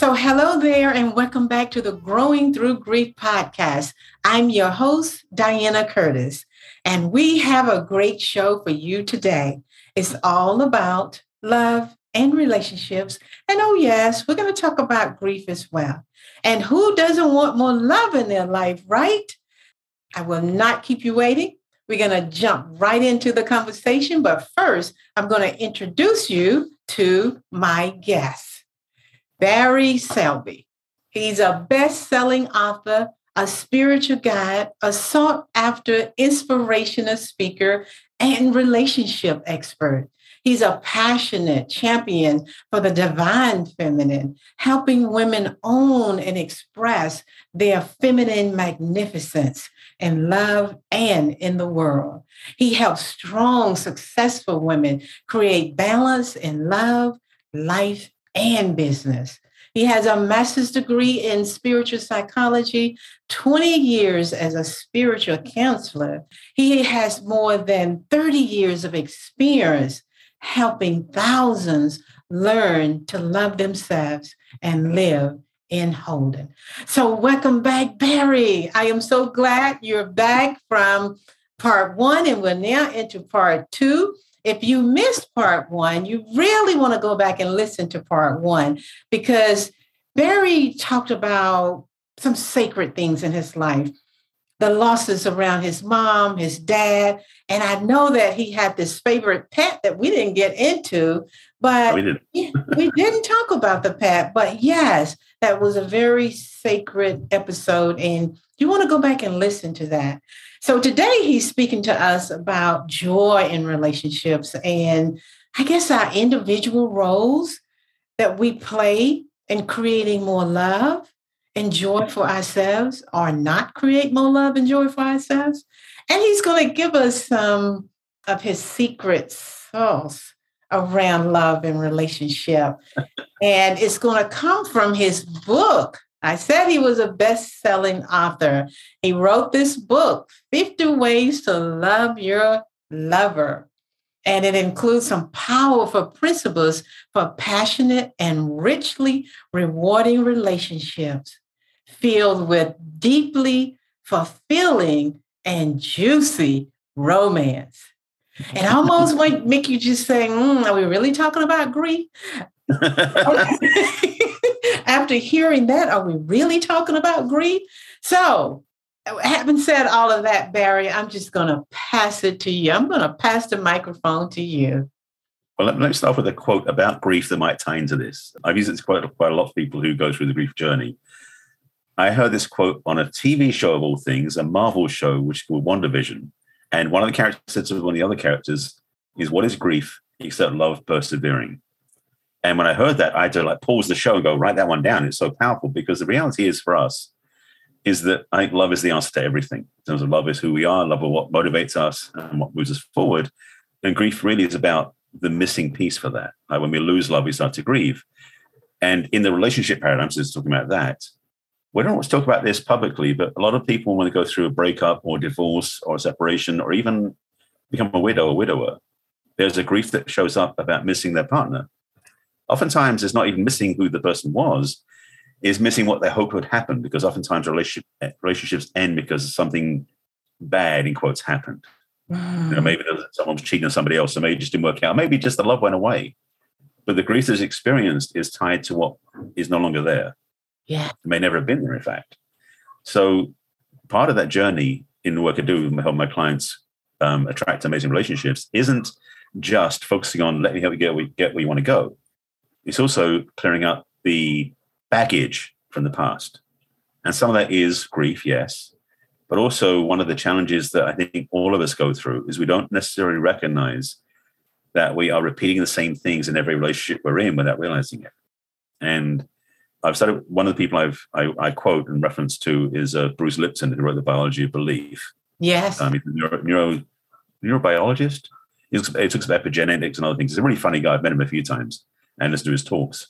So, hello there, and welcome back to the Growing Through Grief podcast. I'm your host, Diana Curtis, and we have a great show for you today. It's all about love and relationships. And oh, yes, we're going to talk about grief as well. And who doesn't want more love in their life, right? I will not keep you waiting. We're going to jump right into the conversation. But first, I'm going to introduce you to my guest, Barry Selby. He's a best selling author, a spiritual guide, a sought after inspirational speaker, and relationship expert. He's a passionate champion for the divine feminine, helping women own and express their feminine magnificence in love and in the world. He helps strong, successful women create balance in love, life, and business. He has a master's degree in spiritual psychology, 20 years as a spiritual counselor. He has more than 30 years of experience helping thousands learn to love themselves and live in Holden. So, welcome back, Barry. I am so glad you're back from part one, and we're now into part two. If you missed part one, you really want to go back and listen to part one because Barry talked about some sacred things in his life the losses around his mom, his dad. And I know that he had this favorite pet that we didn't get into, but oh, we didn't. we didn't talk about the pet. But yes, that was a very sacred episode. And you want to go back and listen to that. So today he's speaking to us about joy in relationships and I guess our individual roles that we play in creating more love and joy for ourselves or not create more love and joy for ourselves. And he's going to give us some of his secret sauce around love and relationship. and it's going to come from his book. I said he was a best selling author. He wrote this book, 50 Ways to Love Your Lover. And it includes some powerful principles for passionate and richly rewarding relationships filled with deeply fulfilling and juicy romance. And almost might make you just say, mm, Are we really talking about grief? After hearing that, are we really talking about grief? So, having said all of that, Barry, I'm just going to pass it to you. I'm going to pass the microphone to you. Well, let, me start with a quote about grief that might tie into this. I've used it quite, quite a lot of people who go through the grief journey. I heard this quote on a TV show of all things, a Marvel show, which is called WandaVision. And one of the characters said to one of the other characters is, What is grief except love persevering? And when I heard that, I had to like pause the show and go, write that one down. It's so powerful because the reality is for us is that I think love is the answer to everything. In terms of love is who we are, love is what motivates us and what moves us forward. And grief really is about the missing piece for that. Like when we lose love, we start to grieve. And in the relationship paradigms, it's talking about that we don't always talk about this publicly, but a lot of people, when they go through a breakup or divorce or separation or even become a widow or widower, there's a grief that shows up about missing their partner. Oftentimes, it's not even missing who the person was, is missing what they hoped would happen because oftentimes relationship, relationships end because something bad, in quotes, happened. Mm. You know, maybe someone was cheating on somebody else, so maybe it just didn't work out. Maybe just the love went away. But the grief that's experienced is tied to what is no longer there. Yeah. May never have been there, in fact. So part of that journey in the work I do, help my clients um, attract amazing relationships, isn't just focusing on let me help you get where, get where you want to go. It's also clearing up the baggage from the past. And some of that is grief, yes. But also, one of the challenges that I think all of us go through is we don't necessarily recognize that we are repeating the same things in every relationship we're in without realizing it. And I've started, one of the people I've, I, I quote and reference to is uh, Bruce Lipton, who wrote The Biology of Belief. Yes. Um, he's a neuro, neuro, neurobiologist. He talks, he talks about epigenetics and other things. He's a really funny guy. I've met him a few times and listened to his talks.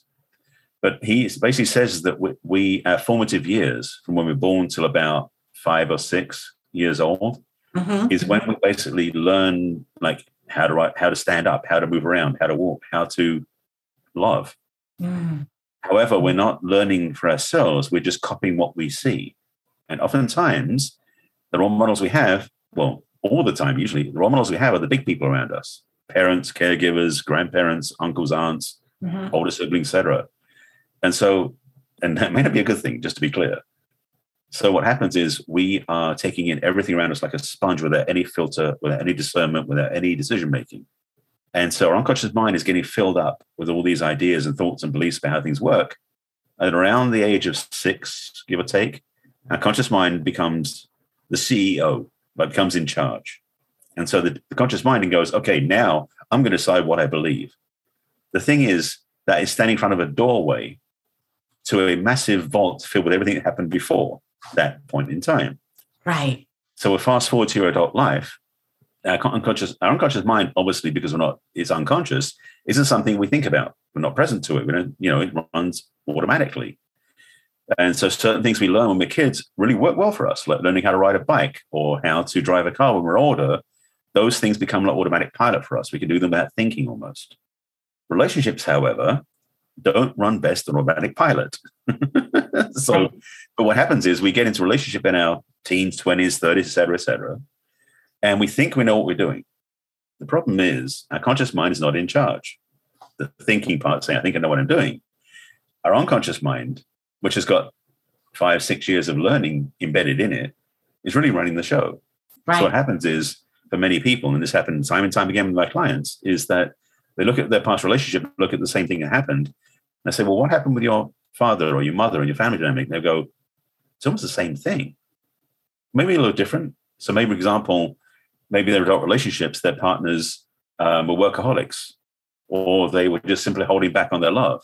But he basically says that we, we, our formative years, from when we're born till about five or six years old, mm-hmm. is when we basically learn like how to write, how to stand up, how to move around, how to walk, how to love. Mm. However, we're not learning for ourselves. We're just copying what we see. And oftentimes, the role models we have, well, all the time, usually, the role models we have are the big people around us parents, caregivers, grandparents, uncles, aunts, mm-hmm. older siblings, etc. And so, and that may not be a good thing, just to be clear. So what happens is we are taking in everything around us like a sponge without any filter, without any discernment, without any decision making. And so our unconscious mind is getting filled up with all these ideas and thoughts and beliefs about how things work. And around the age of six, give or take, our conscious mind becomes the CEO, but becomes in charge. And so the, the conscious mind goes, okay, now I'm going to decide what I believe. The thing is that is standing in front of a doorway to a massive vault filled with everything that happened before that point in time. Right. So we fast forward to your adult life. Our unconscious, our unconscious mind, obviously, because we're not, it's unconscious, isn't something we think about. We're not present to it. We don't, you know, it runs automatically. And so certain things we learn when we're kids really work well for us, like learning how to ride a bike or how to drive a car when we're older. Those things become like automatic pilot for us. We can do them without thinking almost. Relationships, however, don't run best on automatic pilot. so, but what happens is we get into relationship in our teens, 20s, 30s, et cetera, et cetera, and we think we know what we're doing. The problem is our conscious mind is not in charge. The thinking part saying, I think I know what I'm doing. Our unconscious mind, which has got five, six years of learning embedded in it, is really running the show. Right. So what happens is for many people, and this happened time and time again with my clients, is that they look at their past relationship, look at the same thing that happened, and they say, Well, what happened with your father or your mother and your family dynamic? And they go, It's almost the same thing. Maybe a little different. So maybe, for example, maybe their adult relationships, their partners um, were workaholics, or they were just simply holding back on their love.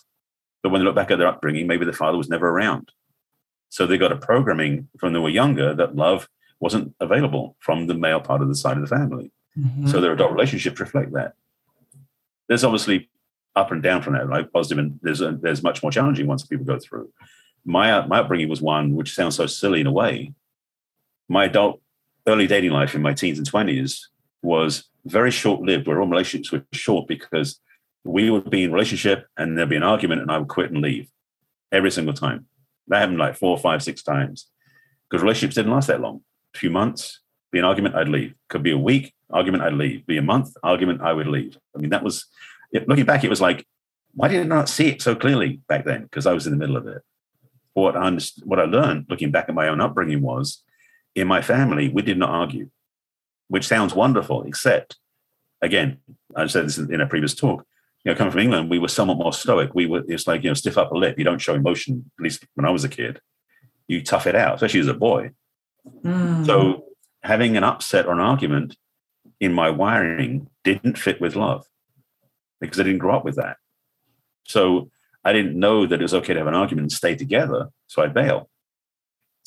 But when they look back at their upbringing, maybe the father was never around. So they got a programming from when they were younger that love wasn't available from the male part of the side of the family. Mm-hmm. So their adult relationships reflect that. There's obviously up and down from that, right? Positive and there's a, there's much more challenging ones people go through. My my upbringing was one which sounds so silly in a way. My adult early dating life in my teens and twenties was very short lived. Where all relationships were short because we would be in relationship and there'd be an argument and I would quit and leave every single time. That happened like four, five, six times because relationships didn't last that long. A few months, be an argument, I'd leave. Could be a week, argument, I'd leave. Be a month, argument, I would leave. I mean, that was looking back. It was like, why did I not see it so clearly back then? Because I was in the middle of it. What I what I learned looking back at my own upbringing was, in my family, we did not argue, which sounds wonderful, except, again, I said this in a previous talk. You know, coming from England, we were somewhat more stoic. We were, it's like, you know, stiff upper lip. You don't show emotion, at least when I was a kid. You tough it out, especially as a boy. Mm. So having an upset or an argument in my wiring didn't fit with love because I didn't grow up with that. So I didn't know that it was okay to have an argument and stay together. So I'd bail.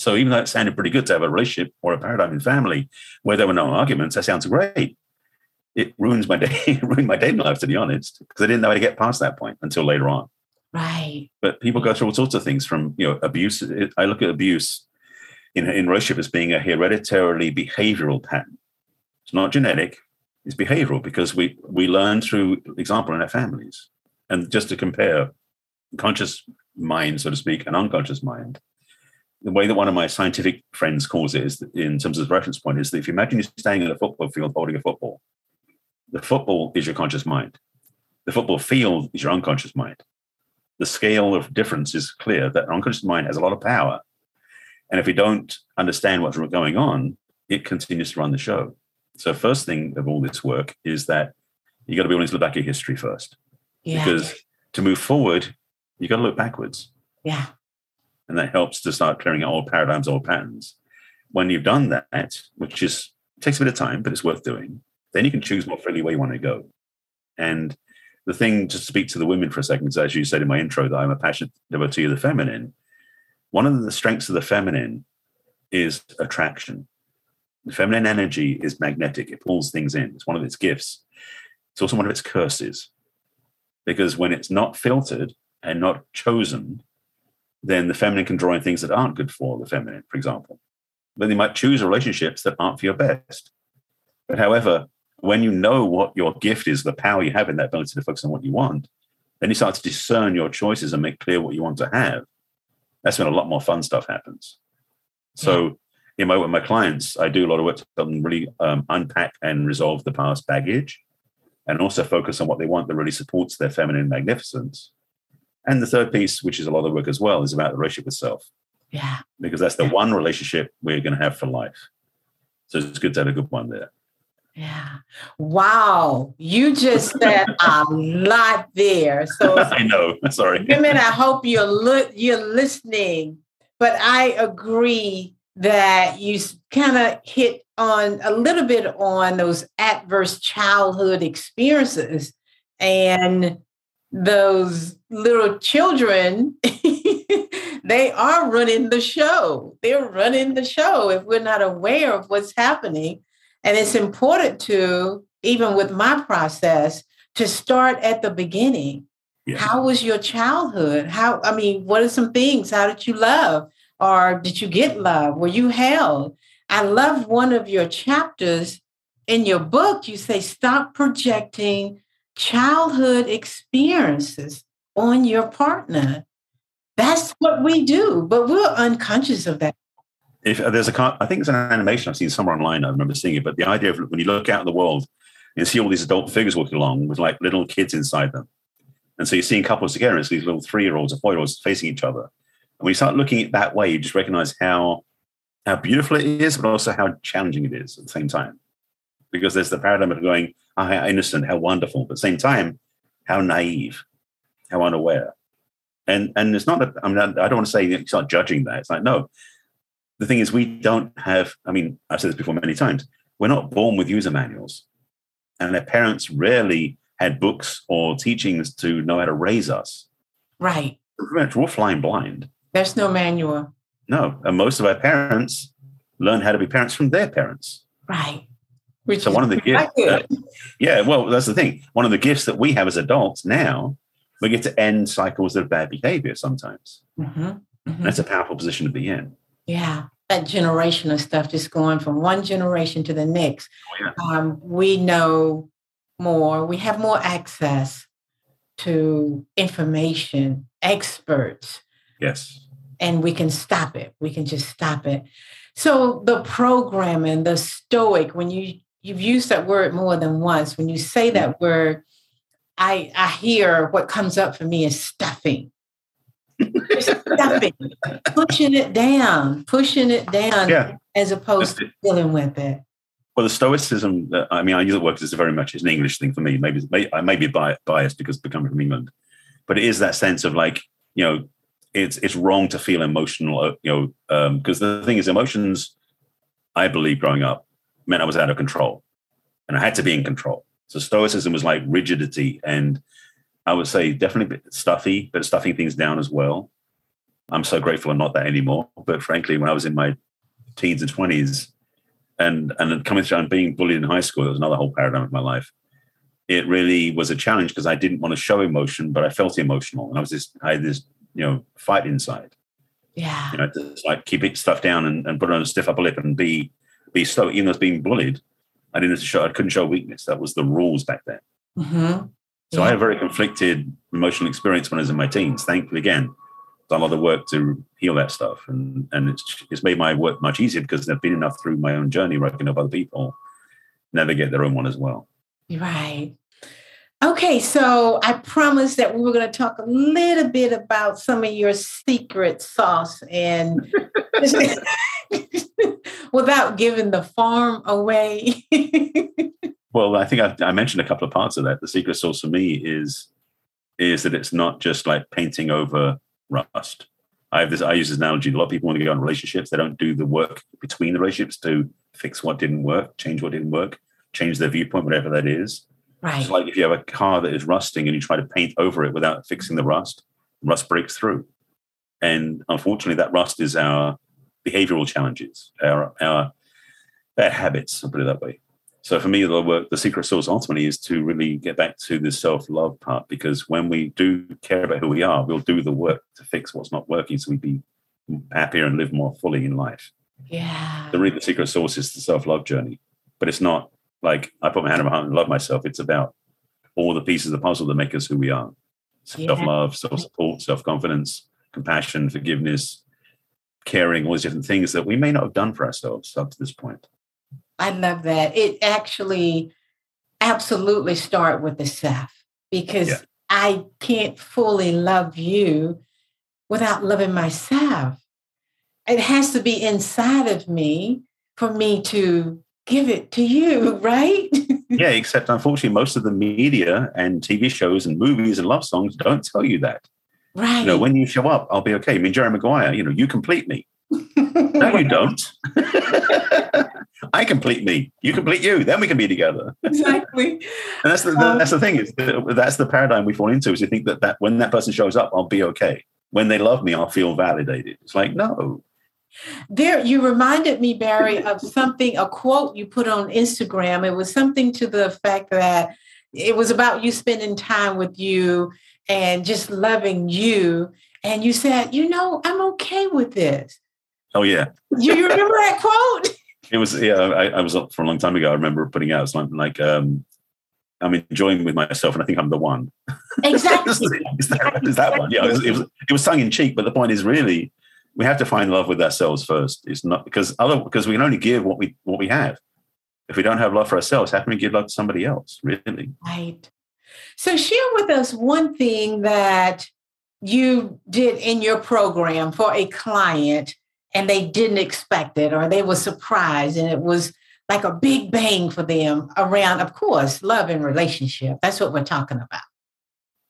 So even though it sounded pretty good to have a relationship or a paradigm in family where there were no arguments, that sounds great. It ruins my day, ruined my dating life, to be honest, because I didn't know how to get past that point until later on. Right. But people go through all sorts of things from, you know, abuse. I look at abuse in, in relationship as being a hereditarily behavioral pattern. It's not genetic, it's behavioral because we, we learn through example in our families. And just to compare conscious mind, so to speak, and unconscious mind, the way that one of my scientific friends calls it is in terms of the reference point is that if you imagine you're standing in a football field holding a football, the football is your conscious mind. The football field is your unconscious mind. The scale of difference is clear that unconscious mind has a lot of power. And if we don't understand what's going on, it continues to run the show. So, first thing of all this work is that you got to be willing to look back at history first. Yeah. Because to move forward, you got to look backwards. Yeah. And that helps to start clearing out old paradigms, old patterns. When you've done that, which is takes a bit of time, but it's worth doing, then you can choose more freely where you want to go. And the thing to speak to the women for a second, as you said in my intro, that I'm a passionate devotee of the feminine. One of the strengths of the feminine is attraction. The feminine energy is magnetic, it pulls things in. It's one of its gifts. It's also one of its curses. Because when it's not filtered and not chosen, then the feminine can draw in things that aren't good for the feminine, for example. Then they might choose relationships that aren't for your best. But however, when you know what your gift is, the power you have in that ability to focus on what you want, then you start to discern your choices and make clear what you want to have. That's when a lot more fun stuff happens. So, you know, with my clients, I do a lot of work to help them really um, unpack and resolve the past baggage and also focus on what they want that really supports their feminine magnificence. And the third piece, which is a lot of work as well, is about the relationship with self. Yeah. Because that's the yeah. one relationship we're going to have for life. So it's good to have a good one there. Yeah. Wow. You just said a lot there. So I know. Sorry. Women, I hope you're look you're listening. But I agree that you kind of hit on a little bit on those adverse childhood experiences and those little children they are running the show they're running the show if we're not aware of what's happening and it's important to, even with my process, to start at the beginning. Yeah. How was your childhood? How, I mean, what are some things? How did you love? Or did you get love? Were you held? I love one of your chapters in your book. You say, stop projecting childhood experiences on your partner. That's what we do, but we're unconscious of that if uh, there's a, I think it's an animation I've seen somewhere online. I remember seeing it, but the idea of when you look out in the world and see all these adult figures walking along with like little kids inside them, and so you're seeing couples together, and it's these little three year olds or four year olds facing each other. And when you start looking at that way, you just recognize how how beautiful it is, but also how challenging it is at the same time. Because there's the paradigm of going, how innocent, how wonderful, but at the same time, how naive, how unaware. And and it's not, I mean, I don't want to say it's not judging that. It's like, no, the thing is, we don't have, I mean, I've said this before many times, we're not born with user manuals. And their parents rarely had books or teachings to know how to raise us. Right. We're flying blind. There's no manual. No. And most of our parents learn how to be parents from their parents. Right. Which so one of the gifts, uh, yeah, well, that's the thing. One of the gifts that we have as adults now, we get to end cycles of bad behavior sometimes. Mm-hmm. Mm-hmm. That's a powerful position to be in. Yeah, that generational stuff, just going from one generation to the next. Oh, yeah. um, we know more, we have more access to information, experts. Yes. And we can stop it. We can just stop it. So the programming, the stoic, when you you've used that word more than once, when you say that word, I I hear what comes up for me is stuffing stuffing, pushing it down, pushing it down, yeah. as opposed to dealing with it. Well, the Stoicism, I mean, I use it work it's very much it's an English thing for me. Maybe I may be biased because becoming from England, but it is that sense of like, you know, it's it's wrong to feel emotional, uh, you know, because um, the thing is, emotions, I believe, growing up, meant I was out of control, and I had to be in control. So Stoicism was like rigidity and I would say definitely bit stuffy, but stuffing things down as well. I'm so grateful I'm not that anymore. But frankly, when I was in my teens and 20s and and coming through and being bullied in high school, it was another whole paradigm of my life. It really was a challenge because I didn't want to show emotion, but I felt emotional. And I was just I had this, you know, fight inside. Yeah. You know, just like keep it stuff down and, and put on a stiff upper lip and be be stoic. Even though I was being bullied, I didn't show I couldn't show weakness. That was the rules back then. Mm-hmm. So yeah. I had a very conflicted emotional experience when I was in my teens. Thankfully, again, done a lot of work to heal that stuff, and and it's it's made my work much easier because I've been enough through my own journey where I can help other people navigate their own one as well. Right. Okay, so I promised that we were going to talk a little bit about some of your secret sauce and without giving the farm away. well, I think I, I, mentioned a couple of parts of that. The secret sauce for me is is that it's not just like painting over rust. I have this. I use this analogy. A lot of people want to go on relationships. They don't do the work between the relationships to fix what didn't work, change what didn't work, change their viewpoint, whatever that is Right. It's like if you have a car that is rusting and you try to paint over it without fixing the rust, rust breaks through. And unfortunately, that rust is our behavioral challenges, our, our bad habits, I'll put it that way. So for me, the work, the secret sauce ultimately is to really get back to the self-love part because when we do care about who we are, we'll do the work to fix what's not working so we be happier and live more fully in life. Yeah. The real the secret sauce is the self-love journey. But it's not like I put my hand on my heart and love myself. It's about all the pieces of the puzzle that make us who we are. Self love, self support, self confidence, compassion, forgiveness, caring, all these different things that we may not have done for ourselves up to this point. I love that. It actually absolutely start with the self because yeah. I can't fully love you without loving myself. It has to be inside of me for me to give it to you, right? yeah, except unfortunately, most of the media and TV shows and movies and love songs don't tell you that. Right. You know, when you show up, I'll be okay. I mean, Jerry Maguire, you know, you complete me. no, you don't. I complete me. You complete you. Then we can be together. Exactly. and that's the, um, that's the thing. Is that's the paradigm we fall into. Is you think that that when that person shows up, I'll be okay. When they love me, I'll feel validated. It's like no, there, you reminded me, Barry, of something, a quote you put on Instagram. It was something to the effect that it was about you spending time with you and just loving you. And you said, you know, I'm okay with this. Oh, yeah. You, you remember that quote? It was, yeah, I, I, was up for a long time ago. I remember putting out something like, um, I'm enjoying with myself, and I think I'm the one. Exactly. is, that, is that one? Yeah, it was, it was, it was tongue in cheek, but the point is really we have to find love with ourselves first. It's not because other because we can only give what we what we have. If we don't have love for ourselves, how can we give love to somebody else? Really? Right. So share with us one thing that you did in your program for a client and they didn't expect it or they were surprised and it was like a big bang for them around, of course, love and relationship. That's what we're talking about.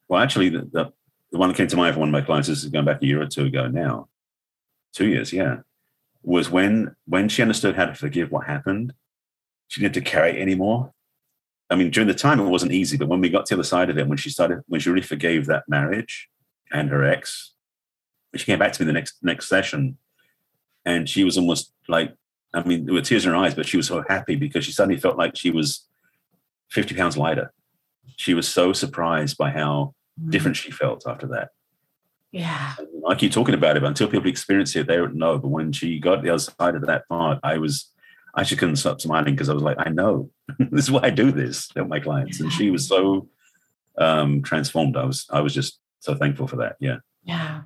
Well, actually, the, the, the one that came to mind for one of my clients, this is going back a year or two ago now, two years, yeah, was when when she understood how to forgive what happened. She didn't have to carry it anymore. I mean, during the time it wasn't easy, but when we got to the other side of it, when she started, when she really forgave that marriage and her ex, she came back to me the next next session, and she was almost like, I mean, there were tears in her eyes, but she was so happy because she suddenly felt like she was fifty pounds lighter. She was so surprised by how mm. different she felt after that. Yeah. I keep talking about it, but until people experience it, they don't know. But when she got the other side of that part, I was, I just couldn't stop smiling because I was like, I know this is why I do this to my clients. And she was so um, transformed. I was, I was just so thankful for that. Yeah. Yeah.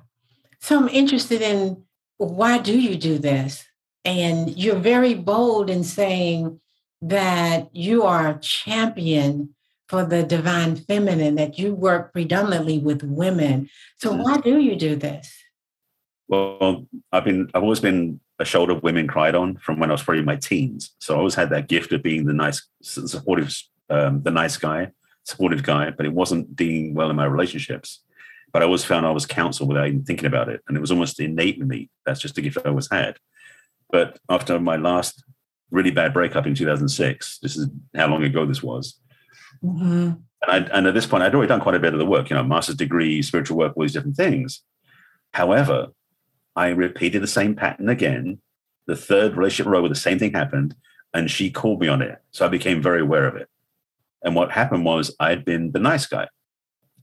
So I'm interested in why do you do this? And you're very bold in saying that you are a champion for the divine feminine that you work predominantly with women. So why do you do this? Well, I've been I've always been a shoulder women cried on from when I was probably in my teens. So I always had that gift of being the nice, supportive, um, the nice guy, supportive guy. But it wasn't doing well in my relationships. But I always found I was counseled without even thinking about it, and it was almost innate in me. That's just a gift I always had. But after my last really bad breakup in 2006, this is how long ago this was. Mm-hmm. And, I, and at this point, I'd already done quite a bit of the work, you know, master's degree, spiritual work, all these different things. However, I repeated the same pattern again. The third relationship row where the same thing happened, and she called me on it. So I became very aware of it. And what happened was I'd been the nice guy.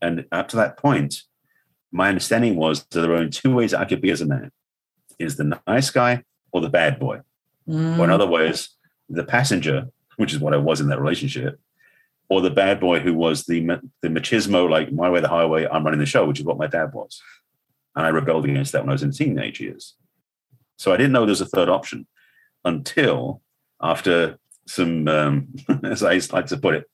And up to that point, my understanding was that there were only two ways I could be as a man is the nice guy or the bad boy. Mm. Or in other words, the passenger, which is what I was in that relationship, or the bad boy who was the the machismo, like my way, the highway, I'm running the show, which is what my dad was. And I rebelled against that when I was in teenage years. So I didn't know there was a third option until after some, um, as I like to put it,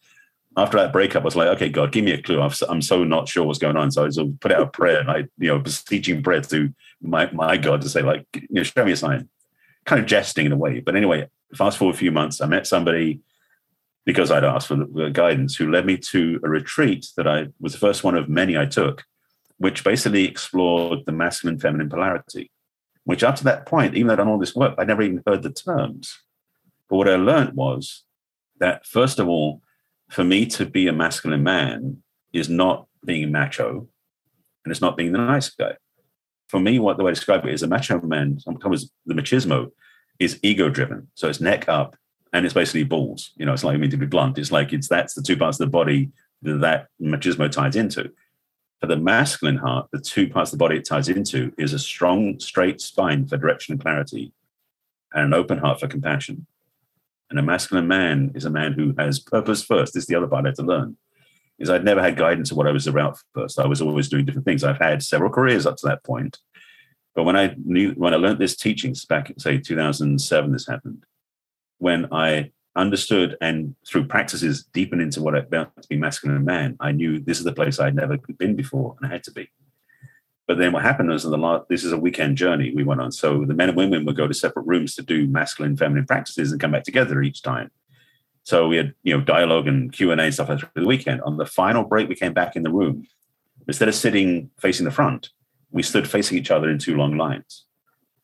after that breakup, I was like, okay, God, give me a clue. i am so not sure what's going on. So I was put out a prayer and I, you know, beseeching prayer to my, my God to say, like, you know, show me a sign. Kind of jesting in a way. But anyway, fast forward a few months, I met somebody because I'd asked for guidance who led me to a retreat that I was the first one of many I took, which basically explored the masculine feminine polarity, which up to that point, even though I'd done all this work, I'd never even heard the terms. But what I learned was that, first of all, for me to be a masculine man is not being macho and it's not being the nice guy. For me, what the way I describe it is a macho man, sometimes the machismo is ego driven. So it's neck up and it's basically balls. You know, it's like, I mean, to be blunt, it's like it's that's the two parts of the body that, that machismo ties into. For the masculine heart, the two parts of the body it ties into is a strong, straight spine for direction and clarity and an open heart for compassion. And a masculine man is a man who has purpose first. This is the other part I had to learn. Is I'd never had guidance of what I was about first. I was always doing different things. I've had several careers up to that point. But when I knew when I learned this teachings back say 2007, this happened. When I understood and through practices deepen into what it meant to be masculine and man, I knew this is the place I'd never been before and I had to be. But then what happened was in the last, this is a weekend journey we went on. So the men and women would go to separate rooms to do masculine, feminine practices and come back together each time. So we had, you know, dialogue and Q and stuff through the weekend. On the final break, we came back in the room. Instead of sitting facing the front, we stood facing each other in two long lines.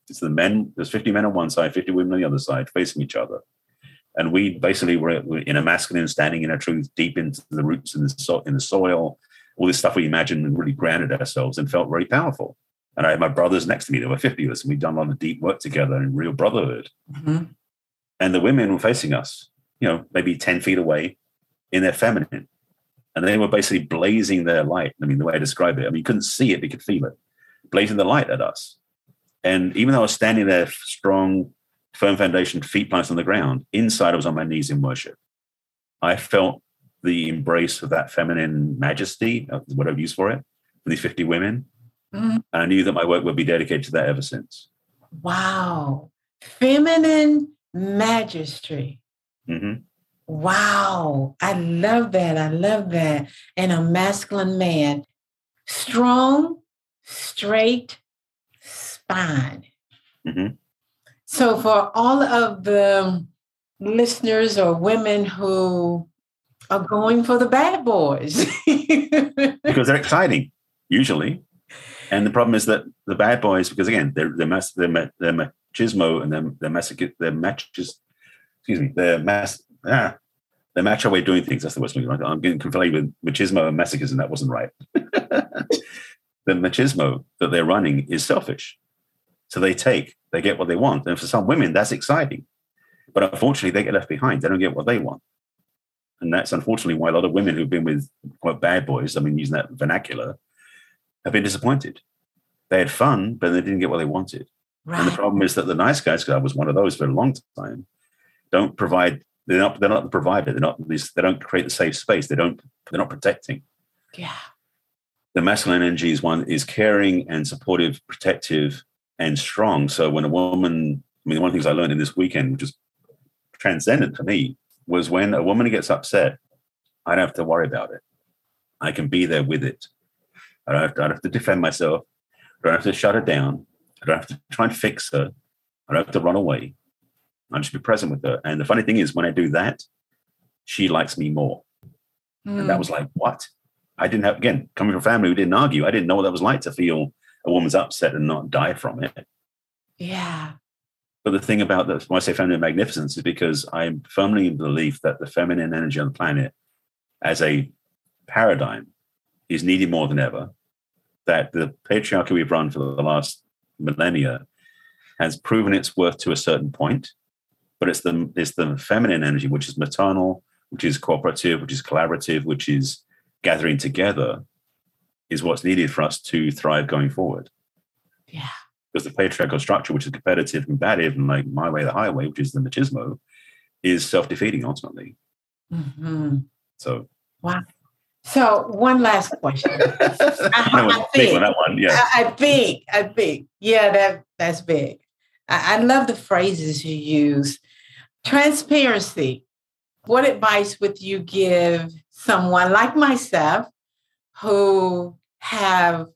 It's the men. There's 50 men on one side, 50 women on the other side, facing each other. And we basically were in a masculine, standing in our truth, deep into the roots in the, so- in the soil, all this stuff we imagined and really grounded ourselves and felt very powerful. And I had my brothers next to me. There were 50 of us, and we'd done a lot of deep work together in real brotherhood. Mm-hmm. And the women were facing us, you know, maybe 10 feet away in their feminine. And they were basically blazing their light. I mean, the way I describe it, I mean, you couldn't see it, but you could feel it, blazing the light at us. And even though I was standing there, strong, firm foundation, feet planted on the ground, inside I was on my knees in worship. I felt the embrace of that feminine majesty, uh, what I've used for it, for these 50 women. Mm-hmm. And I knew that my work would be dedicated to that ever since. Wow. Feminine majesty. Mm-hmm. Wow. I love that. I love that. And a masculine man. Strong, straight spine. Mm-hmm. So, for all of the listeners or women who are going for the bad boys because they're exciting usually. And the problem is that the bad boys, because again, they're they're, mas- they're, they're machismo and they're they're masochist, they're matches, excuse me, they're mass ah, they're macho way of doing things. That's the worst thing. I'm getting conflated with machismo and masochism. That wasn't right. the machismo that they're running is selfish. So they take, they get what they want. And for some women, that's exciting. But unfortunately, they get left behind. They don't get what they want. And that's unfortunately why a lot of women who've been with quite bad boys, I mean, using that vernacular, have been disappointed. They had fun, but they didn't get what they wanted. Right. And the problem is that the nice guys, because I was one of those for a long time, don't provide. They're not. They're not the provider. They're not. They don't create the safe space. They don't. They're not protecting. Yeah. The masculine energy is one is caring and supportive, protective, and strong. So when a woman, I mean, one of the things I learned in this weekend, which is transcendent for me, was when a woman gets upset, I don't have to worry about it. I can be there with it. I don't have to, I don't have to defend myself. I don't have to shut her down. I don't have to try and fix her. I don't have to run away. I just be present with her. And the funny thing is, when I do that, she likes me more. Mm. And that hmm. was like, what? I didn't have, again, coming from a family who didn't argue, I didn't know what that was like to feel a woman's upset and not die from it. Yeah. But the thing about the, when I say feminine magnificence is because I'm firmly in belief that the feminine energy on the planet as a paradigm is needed more than ever. That the patriarchy we've run for the last millennia has proven its worth to a certain point, but it's the it's the feminine energy, which is maternal, which is cooperative, which is collaborative, which is gathering together, is what's needed for us to thrive going forward. Yeah because the patriarchal structure, which is competitive and combative, and like my way, the highway, which is the machismo, is self defeating ultimately. Mm-hmm. So, wow. So one last question. I, I, think, that one, yeah. I, I, think, I think, yeah, that that's big. I, I love the phrases you use. Transparency. What advice would you give someone like myself who have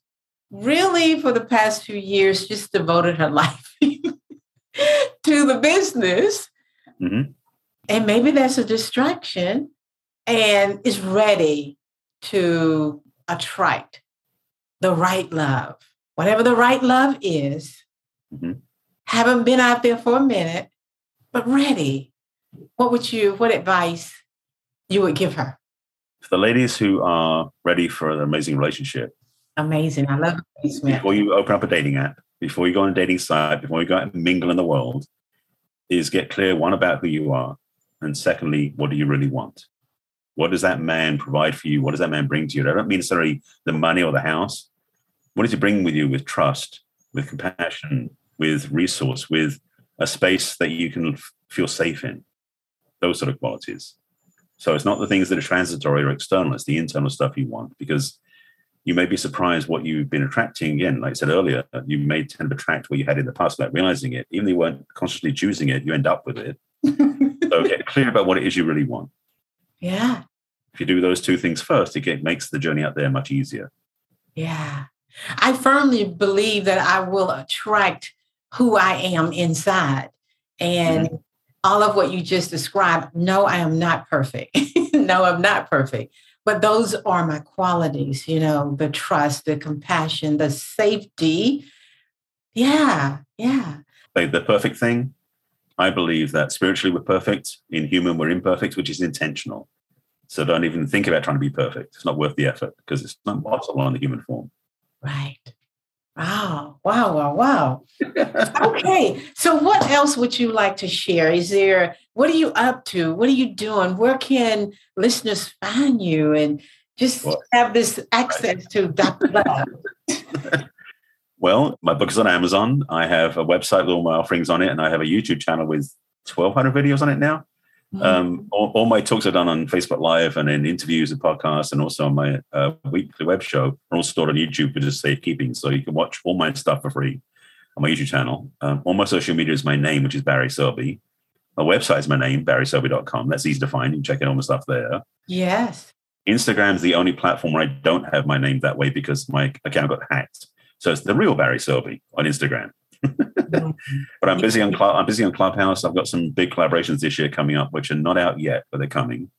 really for the past few years just devoted her life to the business? Mm-hmm. And maybe that's a distraction and is ready to attract the right love, whatever the right love is. Mm-hmm. Haven't been out there for a minute, but ready. What would you, what advice you would give her? For the ladies who are ready for an amazing relationship. Amazing. I love it. Before you open up a dating app, before you go on a dating site, before you go out and mingle in the world, is get clear one about who you are. And secondly, what do you really want? What does that man provide for you? What does that man bring to you? I don't mean necessarily the money or the house. What does he bring with you with trust, with compassion, with resource, with a space that you can feel safe in? Those sort of qualities. So it's not the things that are transitory or external, it's the internal stuff you want because you may be surprised what you've been attracting. Again, like I said earlier, you may tend to attract what you had in the past without realizing it. Even though you weren't consciously choosing it, you end up with it. so get clear about what it is you really want. Yeah. If you do those two things first, it makes the journey out there much easier. Yeah. I firmly believe that I will attract who I am inside. And mm-hmm. All of what you just described, no, I am not perfect. no, I'm not perfect. But those are my qualities, you know, the trust, the compassion, the safety. Yeah, yeah. The perfect thing, I believe that spiritually we're perfect, in human we're imperfect, which is intentional. So don't even think about trying to be perfect. It's not worth the effort because it's not possible in the human form. Right. Ah, wow. Wow. Wow. Wow. okay. So what else would you like to share? Is there what are you up to? What are you doing? Where can listeners find you and just well, have this access to Dr. Love? well, my book is on Amazon. I have a website with all my offerings on it, and I have a YouTube channel with 1,200 videos on it now. Mm-hmm. Um, all, all, my talks are done on Facebook Live and in interviews and podcasts, and also on my uh, weekly web show. Are all stored on YouTube for just safekeeping, so you can watch all my stuff for free on my YouTube channel. Um, all my social media is my name, which is Barry Selby. My website is my name, barryselby.com. That's easy to find. You can check out all my stuff there. Yes. Instagram is the only platform where I don't have my name that way because my account got hacked. So it's the real Barry Selby on Instagram. But I'm busy on Club, I'm busy on Clubhouse. I've got some big collaborations this year coming up, which are not out yet, but they're coming.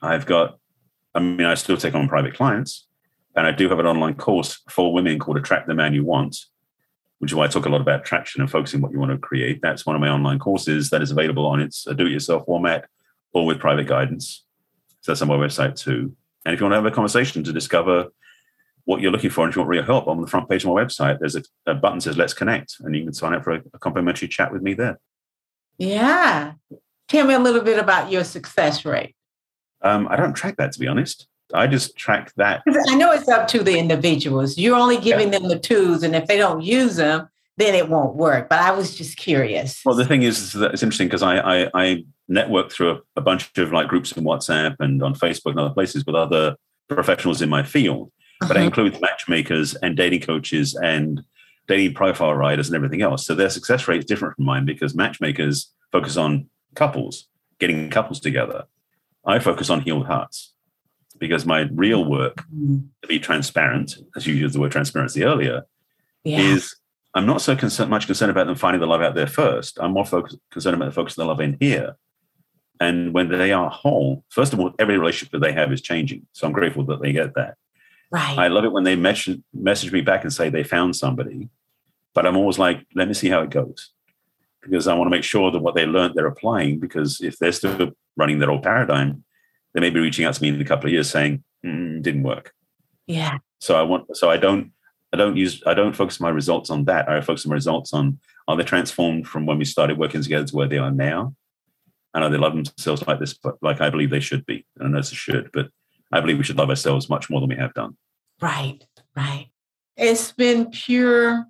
I've got, I mean, I still take on private clients, and I do have an online course for women called Attract the Man You Want, which is why I talk a lot about attraction and focusing what you want to create. That's one of my online courses that is available on its do-it-yourself format or with private guidance. So that's on my website too. And if you want to have a conversation to discover what you're looking for and if you want real help on the front page of my website. There's a, a button that says let's connect and you can sign up for a, a, complimentary chat with me there. Yeah. Tell me a little bit about your success rate. Um, i don't track that to be honest. I just track that. I know it's up to the individuals. You're only giving yeah. them the tools and if they don't use them then it won't work. But i was just curious. Well the thing is that it's interesting because I, I, I network through a, a bunch of like groups in whatsapp and on facebook and other places with other professionals in my field but uh-huh. it includes matchmakers and dating coaches and dating profile writers and everything else. So their success rate is different from mine because matchmakers focus on couples, getting couples together. I focus on healed hearts because my real work, mm-hmm. to be transparent, as you used the word transparency earlier, yeah. is I'm not so concerned, much concerned about them finding the love out there first. I'm more focused, concerned about the focus the love in here. And when they are whole, first of all, every relationship that they have is changing. So I'm grateful that they get that. Right. I love it when they message, message me back and say they found somebody, but I'm always like, let me see how it goes. Because I want to make sure that what they learned they're applying. Because if they're still running their old paradigm, they may be reaching out to me in a couple of years saying, mm, didn't work. Yeah. So I want, so I don't, I don't use, I don't focus my results on that. I focus my results on are they transformed from when we started working together to where they are now? And are they love themselves like this, but like I believe they should be. And that's a should, but I believe we should love ourselves much more than we have done. Right, right. It's been pure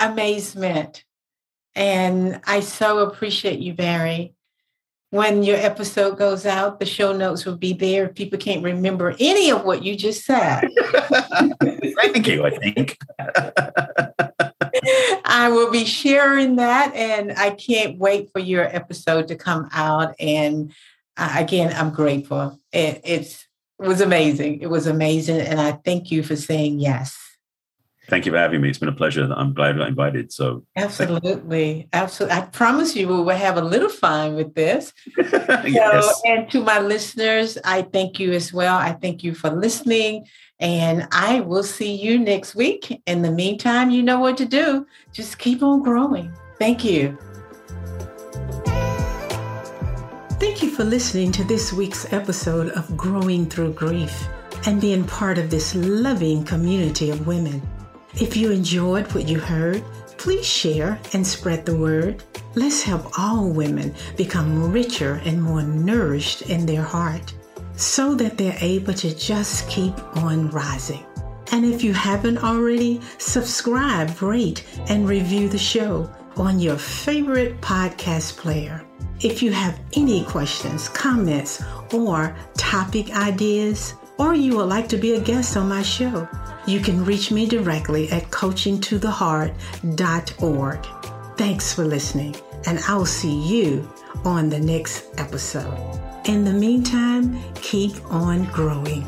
amazement. And I so appreciate you, Barry. when your episode goes out, the show notes will be there. People can't remember any of what you just said. Thank you, I think. I will be sharing that, and I can't wait for your episode to come out. And uh, again, I'm grateful. It, it's, it was amazing. It was amazing. And I thank you for saying yes. Thank you for having me. It's been a pleasure. I'm glad I got invited. So absolutely, absolutely. I promise you, we will have a little fun with this. yes. So, and to my listeners, I thank you as well. I thank you for listening, and I will see you next week. In the meantime, you know what to do. Just keep on growing. Thank you. Thank you for listening to this week's episode of Growing Through Grief and being part of this loving community of women. If you enjoyed what you heard, please share and spread the word. Let's help all women become richer and more nourished in their heart so that they're able to just keep on rising. And if you haven't already, subscribe, rate, and review the show on your favorite podcast player. If you have any questions, comments, or topic ideas, or you would like to be a guest on my show, you can reach me directly at coachingtotheheart.org. Thanks for listening, and I'll see you on the next episode. In the meantime, keep on growing.